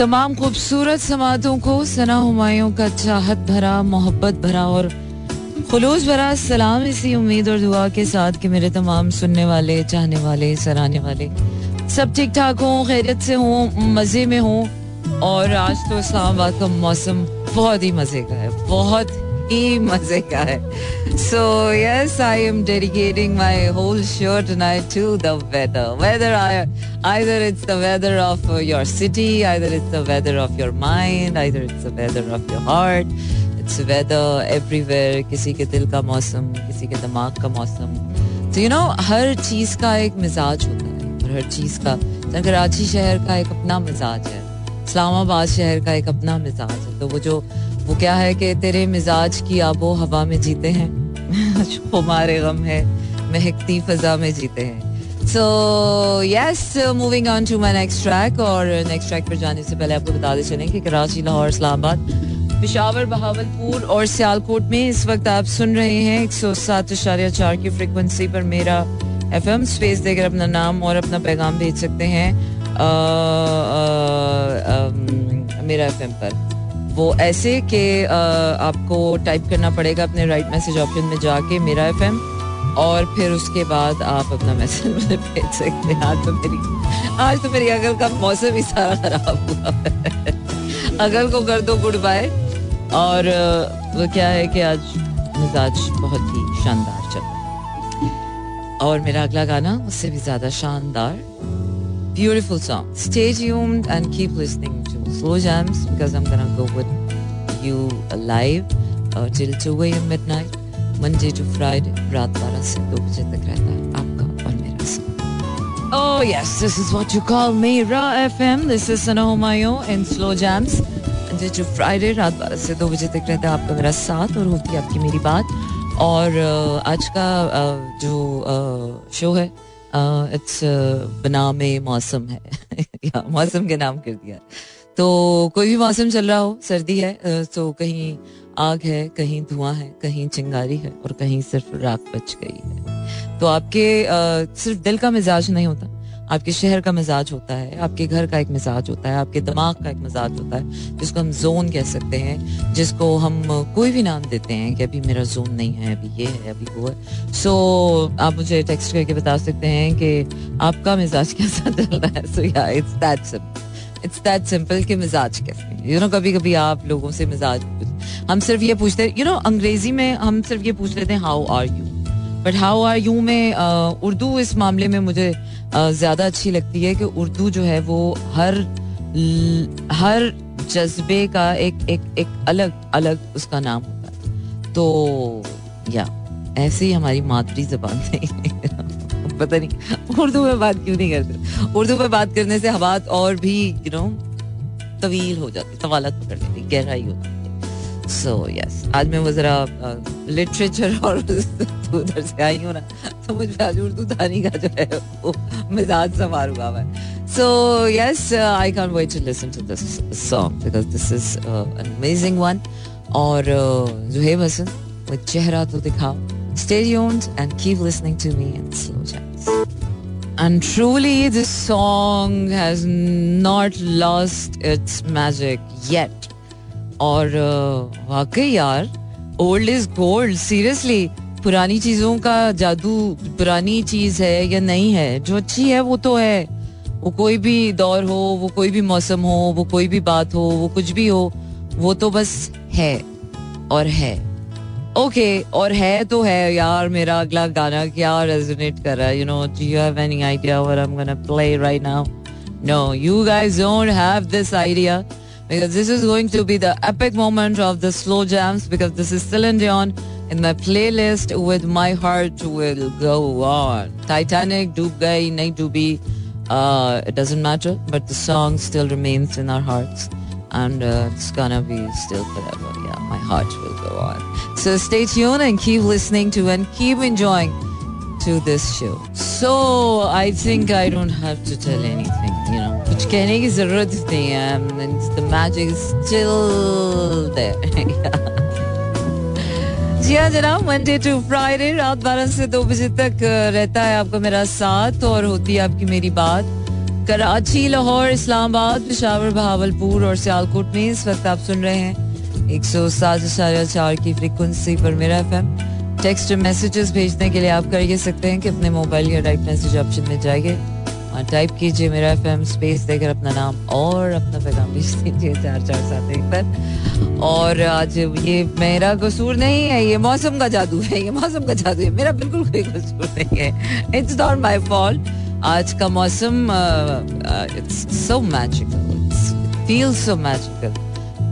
तमाम खूबसूरत समातों को सना हमायों का चाहत भरा, मोहब्बत भरा और खुलूस भरा सलाम इसी उम्मीद और दुआ के साथ कि मेरे तमाम सुनने वाले, चाहने वाले, सराहने वाले सब ठीक ठाक हों, खैरियत से हों, मज़े में हों और आज तो इस्लामाबाद का मौसम बहुत ही मज़े का है, बहुत ही मज़े का है। So yes I am dedicating my whole show tonight to the weather weather either it's the weather of your city, either it's the weather of your mind, either it's the weather of your heart, it's weather everywhere, किसी के दिल का मौसम, किसी के दिमाग का मौसम। तो यू नो हर चीज़ का एक मिजाज होता है, और हर चीज़ का कराची शहर का एक अपना मिजाज है, इस्लामाबाद शहर का एक अपना मिजाज है। तो वो जो वो क्या है कि तेरे मिजाज की आबो हवा में जीते हैं? हमारे गम है महकती फजा में जीते हैं। So yes moving on to my next track और नेक्स्ट ट्रैक पर जाने से पहले आपको बता दे चलें कि कराची लाहौर इस्लामाबाद पिशावर बहावलपुर और सियालकोट में इस वक्त आप सुन रहे हैं एक सौ सात इशारिया चार की फ्रिक्वेंसी पर मेरा एफ़ एम स्पेस देकर अपना नाम और अपना पैगाम भेज सकते हैं आ, आ, आ, मेरा एफ़ एम पर। वो ऐसे कि आपको टाइप करना पड़ेगा अपने राइट मैसेज ऑप्शन में जाके मेरा एफएम और फिर उसके बाद आप अपना मैसेज मुझे भेज सकते हैं। आज तो मेरी, आज तो मेरी अगल का मौसम ही सारा खराब हुआ अगल को कर दो गुड बाय और वो क्या है कि आज मिजाज बहुत ही शानदार चल और मेरा अगला गाना उससे भी ज़्यादा शानदार। Beautiful song stay tuned and keep listening slow jams because I'm gonna go with you live uh, till 2 a.m. midnight, Monday to Friday, रात 12 से 2 बजे तक रहता है आपका और मेरा संग. Oh yes, this is what you call me, Ra FM. This is Sana Humayo in Slow Jams. Monday to Friday, रात 12 से 2 बजे तक रहता है आपका मेरा साथ और होती है आपकी मेरी बात. और आज का जो शो है इट्स बना में मौसम है या मौसम के नाम कर दिया तो कोई भी मौसम चल रहा हो सर्दी है तो कहीं आग है कहीं धुआँ है कहीं चिंगारी है और कहीं सिर्फ़ राख बच गई है। तो आपके सिर्फ़ दिल का मिजाज नहीं होता आपके शहर का मिजाज होता है आपके घर का एक मिजाज होता है आपके दिमाग का एक मिजाज होता है जिसको हम जोन कह सकते हैं जिसको हम कोई भी नाम देते हैं कि अभी मेरा जोन नहीं है अभी ये है अभी वो है। सो so, आप मुझे टेक्स्ट करके बता सकते हैं कि आपका मिजाज कैसा चल रहा है? So yeah it's that simple it's that simple कि मिजाज कैसे यू नो कभी कभी आप लोगों से मिजाज हम सिर्फ़ ये पूछते यू नो अंग्रेज़ी में हम सिर्फ़ ये पूछ लेते हैं how are you but how are you में उर्दू इस मामले में मुझे ज़्यादा अच्छी लगती है कि उर्दू जो है वो हर हर जज्बे का एक एक एक अलग अलग उसका नाम होता है। तो या ऐसे ही हमारी मातृ जबान पता नहीं उर्दू में बात क्यों नहीं करते? उर्दू में बात करने से बात और भी यू नो तवील हो जाती सवालत पकड़ लेती गहराई होती है। सो यस आज मैं वो जरा लिटरेचर और उधर से आई हूँ ना तो मुझे आज उर्दू दानी का जो है, वो मिजाज सवार हुआ है। So yes I can wait to listen to this song because this is amazing one और जो है हसन वो चेहरा तो दिखाओ। Stay tuned and keep listening to me in slow jams. And truly, this song has not lost its magic yet. और uh, वाकई यार ओल्ड इज़ गोल्ड सीरियसली पुरानी चीज़ों का जादू पुरानी चीज़ है या नहीं है जो अच्छी है वो तो है वो कोई भी दौर हो वो कोई भी मौसम हो वो कोई भी बात हो वो कुछ भी हो वो तो बस है और है ओके okay, और है तो है यार मेरा अगला गाना क्या रेजोनेट कर रहा है you know do you have any idea what I am gonna play right now no you guys don't have this idea because this is going to be the epic moment of the slow jams because this is Celine Dion in my playlist with my heart will go on. Titanic, डूब गई नहीं डूबी uh, it doesn't matter but the song still remains in our hearts and uh, it's gonna be still forever. Yeah, my heart will go on. So stay tuned and keep listening to and keep enjoying to this show. So I think I don't have to tell anything, you know. कुछ कहने की जरूरत नहीं है. The magic is still there. जी हाँ जनाब Monday to Friday रात बारह से दो बजे तक रहता है आपका मेरा साथ और होती है आपकी मेरी बात कराची, लाहौर, इस्लामाबाद, पिशावर बहावलपुर और सियालकोट में इस वक्त आप सुन रहे हैं एक सौ सात चार की फ्रिक्वेंसी पर मेरा एफ़ टेक्स्ट मैसेजेस भेजने के लिए आप कर ये सकते हैं कि अपने मोबाइल या राइट मैसेज ऑप्शन में जाइए और टाइप कीजिए मेरा एफ़ स्पेस देकर अपना नाम और अपना पैगाम भेज दीजिए चार चार सात एक पर। और आज ये मेरा कसूर नहीं है, ये मौसम का जादू है, ये मौसम का जादू है, मेरा बिल्कुल कोई कसूर नहीं है। इट्स नॉट माई फॉल्ट आज का मौसम it's so magical feel so magical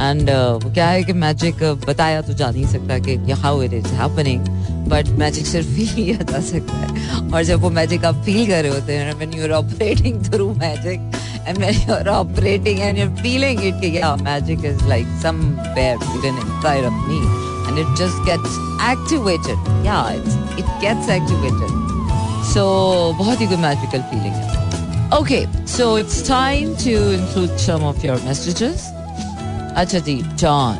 and वो क्या है कि मैजिक uh, बताया तो जा नहीं सकता कि how it is happening but magic सिर्फ़ ही बता सकता है। और जब वो मैजिक आप फील कर रहे होते हैं when you are operating through magic and when you are operating and you are feeling it कि yeah magic is like somewhere hidden inside of me and it just gets activated yeah it gets activated so बहुत ही good magical feeling है okay so it's time to include some of your messages अच्छा जी John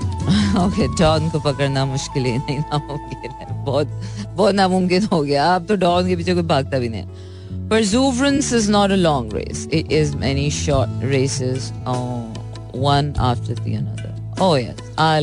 okay don को पकड़ना मुश्किल ही नहीं नामुमकिन है बहुत बहुत नामुमकिन हो गया अब तो डॉन के पीछे कोई भागता भी नहीं Perseverance is not a long race. It is many short races, oh, one after the another. Oh yes, a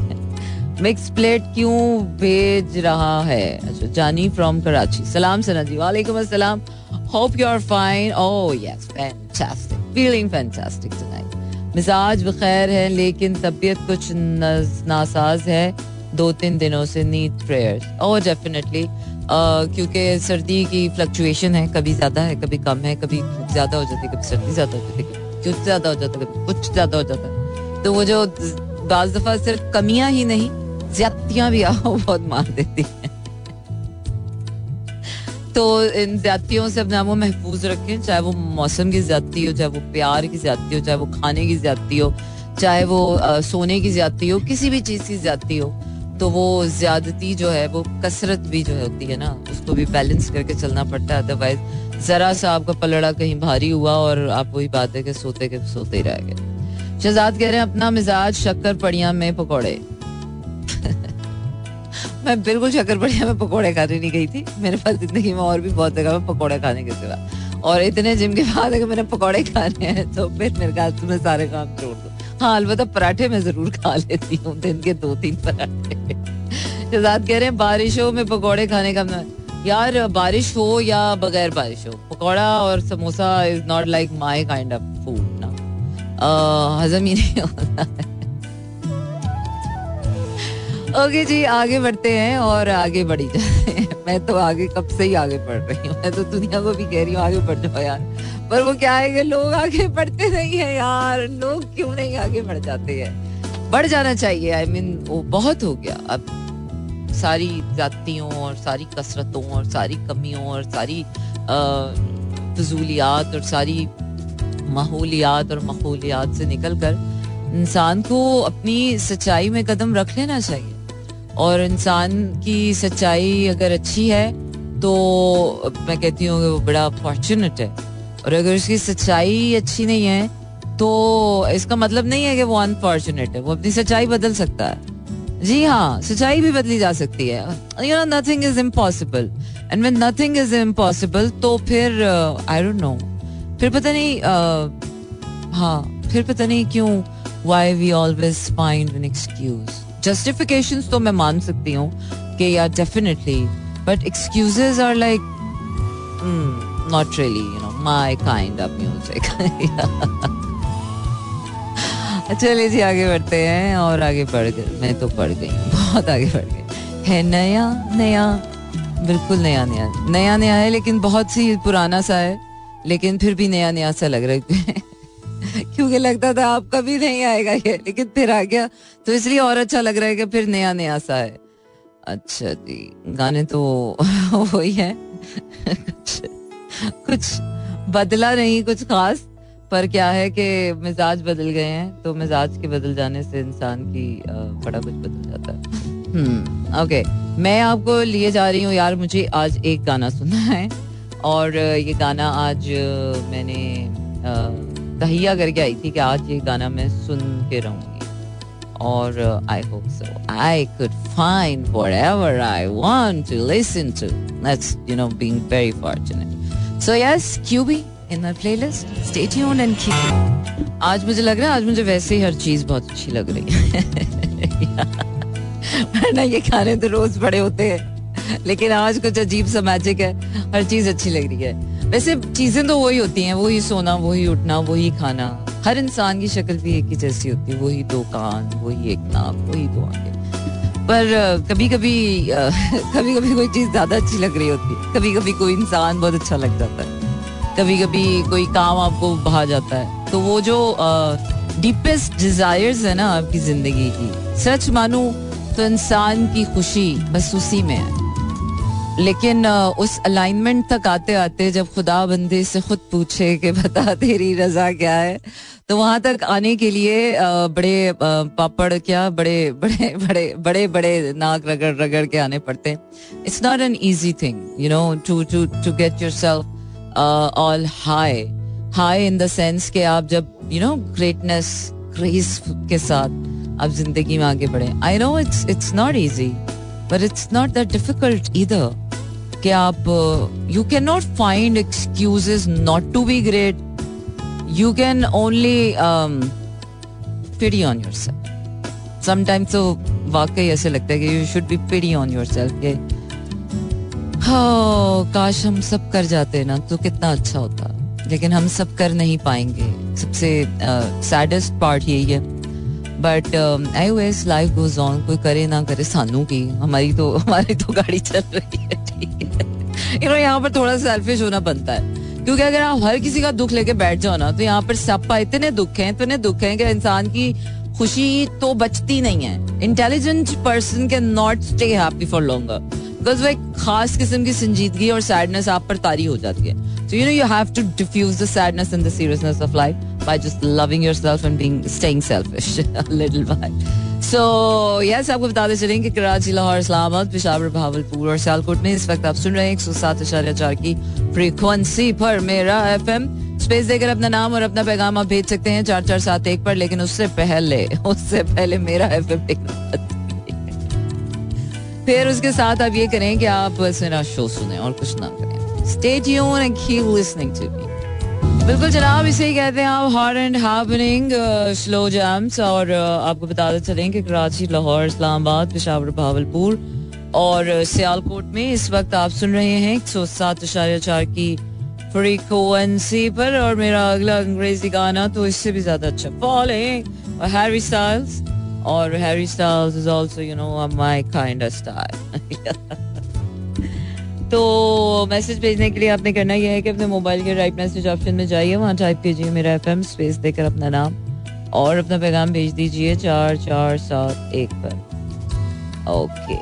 mix plate क्यों भेज रहा है? अच्छा जानी फ्रॉम कराची। सलाम सना जी वालेकुम अस्सलाम। Hope you are fine oh yes fantastic feeling fantastic tonight मिजाज बखैर है, लेकिन तबीयत कुछ नासाज है। दो तीन दिनों से नीड प्रेयर्स और डेफिनेटली क्योंकि सर्दी की फ्लक्चुएशन है, कभी ज़्यादा है, कभी कम है, कभी ज़्यादा हो जाती है, कभी सर्दी ज़्यादा हो जाती है कुछ ज़्यादा हो जाता है कुछ ज़्यादा हो जाता है। तो वो जो बाज दफ़ा सिर्फ़ कमियाँ ही नहीं ज्यादतियाँ भी आओ बहुत मार देती है। तो इन ज्यादतियों से अपने आप को महफूज रखें, चाहे वो मौसम की ज्यादती हो, चाहे वो प्यार की ज्यादती हो, चाहे वो खाने की ज्यादती हो, चाहे वो सोने की ज्यादती हो, किसी भी चीज़ की ज्यादती हो तो वो ज्यादती जो है, वो कसरत भी जो होती है ना, उसको भी बैलेंस करके चलना पड़ता है। अदरवाइज़ जरा सा आपका पलड़ा कहीं भारी हुआ और आप वही बात है कि, सोते के, सोते ही रह गए। शहजाद कह रहे हैं, अपना मिजाज शक्कर पड़िया में पकौड़े। मैं बिल्कुल शक्कर बढ़िया में पकौड़े खाने नहीं गई थी। मेरे पास ज़िंदगी में और भी बहुत जगह में पकौड़े खाने के सिवा। और इतने जिम के बाद अगर मैंने पकौड़े खाने हैं तो फिर मेरे ख्याल से मैं सारे काम छोड़ दू। हाँ अलबत्ता पराठे में ज़रूर खा लेती हूँ, दिन के दो तीन पराठे शहजाद कह रहे हैं, बारिशों में पकौड़े खाने का यार, बारिश हो या बगैर बारिश हो, पकौड़ा और samosa is not like my kind of food ना। हजम ही नहीं होता है। ओके जी आगे बढ़ते हैं और आगे बढ़ी हैं। मैं तो आगे कब से ही आगे बढ़ रही हूँ? मैं तो दुनिया को भी कह रही हूँ आगे बढ़ जाओ यार। पर वो क्या है कि लोग आगे बढ़ते नहीं है यार। लोग क्यों नहीं आगे बढ़ जाते हैं? बढ़ जाना चाहिए। आई I मीन mean, वो बहुत हो गया। अब सारी जातियों और सारी कसरतों और सारी कमियों और सारी फजूलियात और सारी माहौलियात और माहौलियात से निकल कर इंसान को अपनी सच्चाई में कदम रख लेना चाहिए। और इंसान की सच्चाई अगर अच्छी है तो मैं कहती हूँ कि वो बड़ा फॉर्चुनेट है। और अगर उसकी सच्चाई अच्छी नहीं है तो इसका मतलब नहीं है कि वो अनफॉर्चुनेट है वो अपनी सच्चाई बदल सकता है। जी हाँ सच्चाई भी बदली जा सकती है। You know nothing is impossible and when nothing is impossible तो फिर आई डोंट नो फिर पता नहीं uh, हाँ फिर पता नहीं क्यों why we always find an excuse justification तो मैं मान सकती हूँ कि यार definitely but excuses are like not really you know my kind of music चलिए जी, आगे बढ़ते हैं और आगे बढ़ गए। मैं तो पढ़ गई, बहुत आगे बढ़ गई। है नया नया, बिल्कुल नया नया। नया नया है, लेकिन बहुत सी पुराना सा है, लेकिन फिर भी नया नया सा लग रहा है। क्योंकि लगता था आप कभी नहीं आएगा ये, लेकिन फिर आ गया। तो इसलिए और अच्छा लग रहा है कि फिर नया नया सा है। अच्छा जी, गाने तो वही है। कुछ बदला नहीं, कुछ खास, पर क्या है कि मिजाज बदल गए हैं तो मिजाज के बदल जाने से इंसान की बड़ा कुछ बदल जाता है। हम्म ओके, मैं आपको लिए जा रही हूँ यार, मुझे आज एक गाना सुनना है। और ये गाना आज मैंने तहिया करके आई थी कि आज ये गाना मैं सुन के रहूँगी। और I hope so I could find whatever I want to listen to that's you know being very fortunate so yes QB in my playlist stay tuned and keep आज मुझे लग रहा है, आज मुझे वैसे ही हर चीज़ बहुत अच्छी लग रही है। वरना ये खाने तो रोज बड़े होते हैं। लेकिन आज कुछ अजीब सा मैजिक है। हर चीज़ अच्छी लग रही है। वैसे चीज़ें तो वही होती हैं, वही सोना, वही उठना, वही खाना। हर इंसान की शक्ल भी एक ही जैसी होती है, वही दो कान, वही एक नाक, वही दो आँखें। पर कभी कभी कभी कभी कोई चीज़ ज़्यादा अच्छी लग रही होती है। कभी कभी कोई इंसान बहुत अच्छा लग जाता है। कभी कभी कोई काम आपको भा जाता है। तो वो जो डीपेस्ट डिजायर्स है ना आपकी ज़िंदगी की, सच मानू तो इंसान की खुशी बस उसी में है। लेकिन उस अलाइनमेंट तक आते आते जब खुदा बंदे से खुद पूछे कि बता तेरी रजा क्या है तो वहाँ तक आने के लिए बड़े पापड़ क्या, बड़े बड़े बड़े बड़े बड़े नाक रगड़ रगड़ के आने पड़ते it's not an easy thing you know to to to get yourself all high high in the sense के आप जब यू नो ग्रेटनेस क्रेज के साथ आप ज़िंदगी में आगे बढ़े। I know it's it's not easy but it's not that difficult इधर कि आप you can not find excuse not to be great you can only pity on yourself sometimes तो वाकई ऐसे लगता है कि you should be pity on yourself हाँ, काश हम सब कर जाते ना तो कितना अच्छा होता। लेकिन हम सब कर नहीं पाएँगे। सबसे सैडेस्ट पार्ट यही है but always life goes on कोई करे ना करे, सानू की? हमारी तो हमारी तो गाड़ी चल रही है, ठीक है। यहाँ पर थोड़ा सेल्फिश होना बनता है। क्योंकि अगर आप हर किसी का दुख लेके बैठ जाओ ना तो यहाँ पर सपा इतने दुख हैं, इतने दुख हैं कि इंसान की खुशी तो बचती नहीं है। Intelligent person can not stay happy for longer because वो एक खास किस्म की संजीदगी और सैडनेस आप पर तारी हो जाती है। So you know you have to diffuse the sadness and the seriousness of life by just loving yourself and being staying selfish little by so yes आपको बताते चलेंगे कराची लाहौर इस्लामाबाद पिशावर भावलपुर और सियालकोट में इस वक्त आप सुन रहे हैं एक सौ सात इशारे चार की फ्रीक्वेंसी पर मेरा एफ़ एम स्पेस देकर अपना नाम और अपना पैगाम आप भेज सकते हैं चार चार सात एक पर लेकिन उससे पहले उससे पहले मेरा एफ़ एम फिर उसके साथ आप ये करें कि आप मेरा शो सुने और कुछ ना करें stay tune and listening to me बिल्कुल जनाब इसे ही कहते हैं आप hot and happening slow jams और uh, आपको बताते चलें कि कराची लाहौर इस्लामाबाद पिशावर भावलपुर और uh, सियालकोट में इस वक्त आप सुन रहे हैं एक सौ सात इशारे चार की फ्रीक्वेंसी पर और मेरा अगला अंग्रेज़ी गाना तो इससे भी ज़्यादा अच्छा फॉलोइंग हैरी स्टाइल्स और Harry Styles is also you know my kind style तो मैसेज भेजने के लिए आपने करना यह है कि अपने मोबाइल के राइट मैसेज ऑप्शन में जाइए, वहाँ टाइप कीजिए मेरा एफएम स्पेस देकर अपना नाम और अपना पैगाम भेज दीजिए चार चार, सात, एक पर। ओके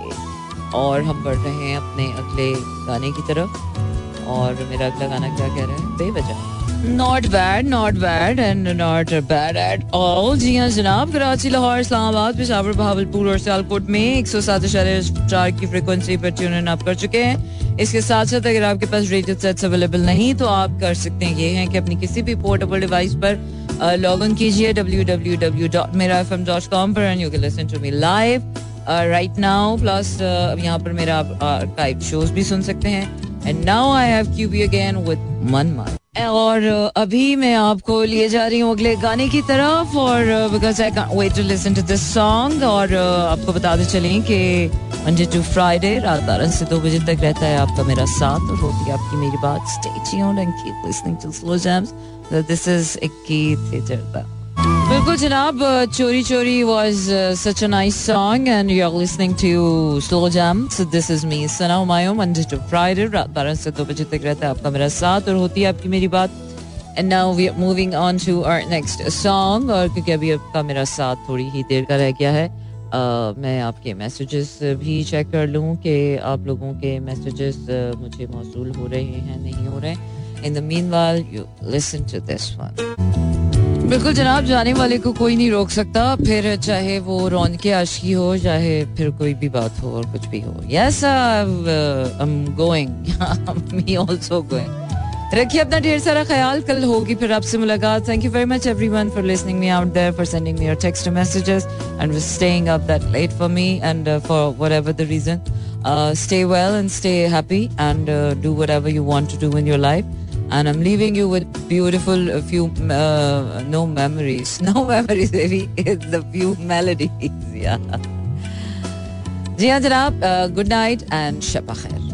और हम बढ़ रहे हैं अपने अगले गाने की तरफ़। और मेरा अगला गाना क्या कह रहा है? बेवजह। Not bad not bad and not bad at all जी हाँ जनाब, कराची, लाहौर, इस्लामाबाद, पिशावर, बहावलपुर और सियालकोट में एक सौ सात चार की फ्रिक्वेंसी पर ट्यून आप कर चुके हैं। इसके साथ साथ अगर आपके पास रेडियो सेट्स अवेलेबल नहीं तो आप कर सकते हैं ये है कि अपनी किसी भी पोर्टेबल डिवाइस पर लॉग इन कीजिए W W W dot Mera F M dot com पर and you can listen to me live right now plus यहाँ पर मेरा आर्काइव शोज़ भी सुन सकते हैं. And now I have Q B again with मन माई और अभी मैं आपको लिए जा रही हूँ अगले गाने की तरफ़ और because I can wait to listen to this song और आपको बताते चलें कि मंडे टू फ्राइडे रात बारह से दो बजे तक रहता है आपका मेरा साथ और होती आपकी मेरी बात। Stay tuned listening to slow jams this is Geet theatre बिल्कुल जनाब Chori Chori was such a nice song and you are listening to slow jam so this is me Sana Humayun Monday to Friday रात बारह से दो बजे तक रहता है आपका मेरा साथ और होती है आपकी मेरी बात। And now we are moving on to our next song और क्योंकि अभी आपका मेरा साथ थोड़ी ही देर का रह गया है Uh, मैं आपके मैसेजेस भी चेक कर लूँ कि आप लोगों के मैसेजेस मुझे मौसू हो रहे हैं नहीं हो रहे हैं। In the meanwhile you listen to this one बिल्कुल जनाब जाने वाले को कोई नहीं रोक सकता। फिर चाहे वो रौन के आशकी हो चाहे फिर कोई भी बात हो और कुछ भी हो। Yes I am going me also going रखिए अपना ढेर सारा ख्याल। कल होगी फिर आपसे मुलाकात। Thank you very much everyone for listening me out there for sending me your text messages and for staying up that late for me and for whatever the reason well and stay happy and uh, do whatever you want to do in your life. and I'm leaving you with beautiful a few uh, no memories no memories baby it's the few melodies yeah जी हाँ जनाब good night and Shaba खैर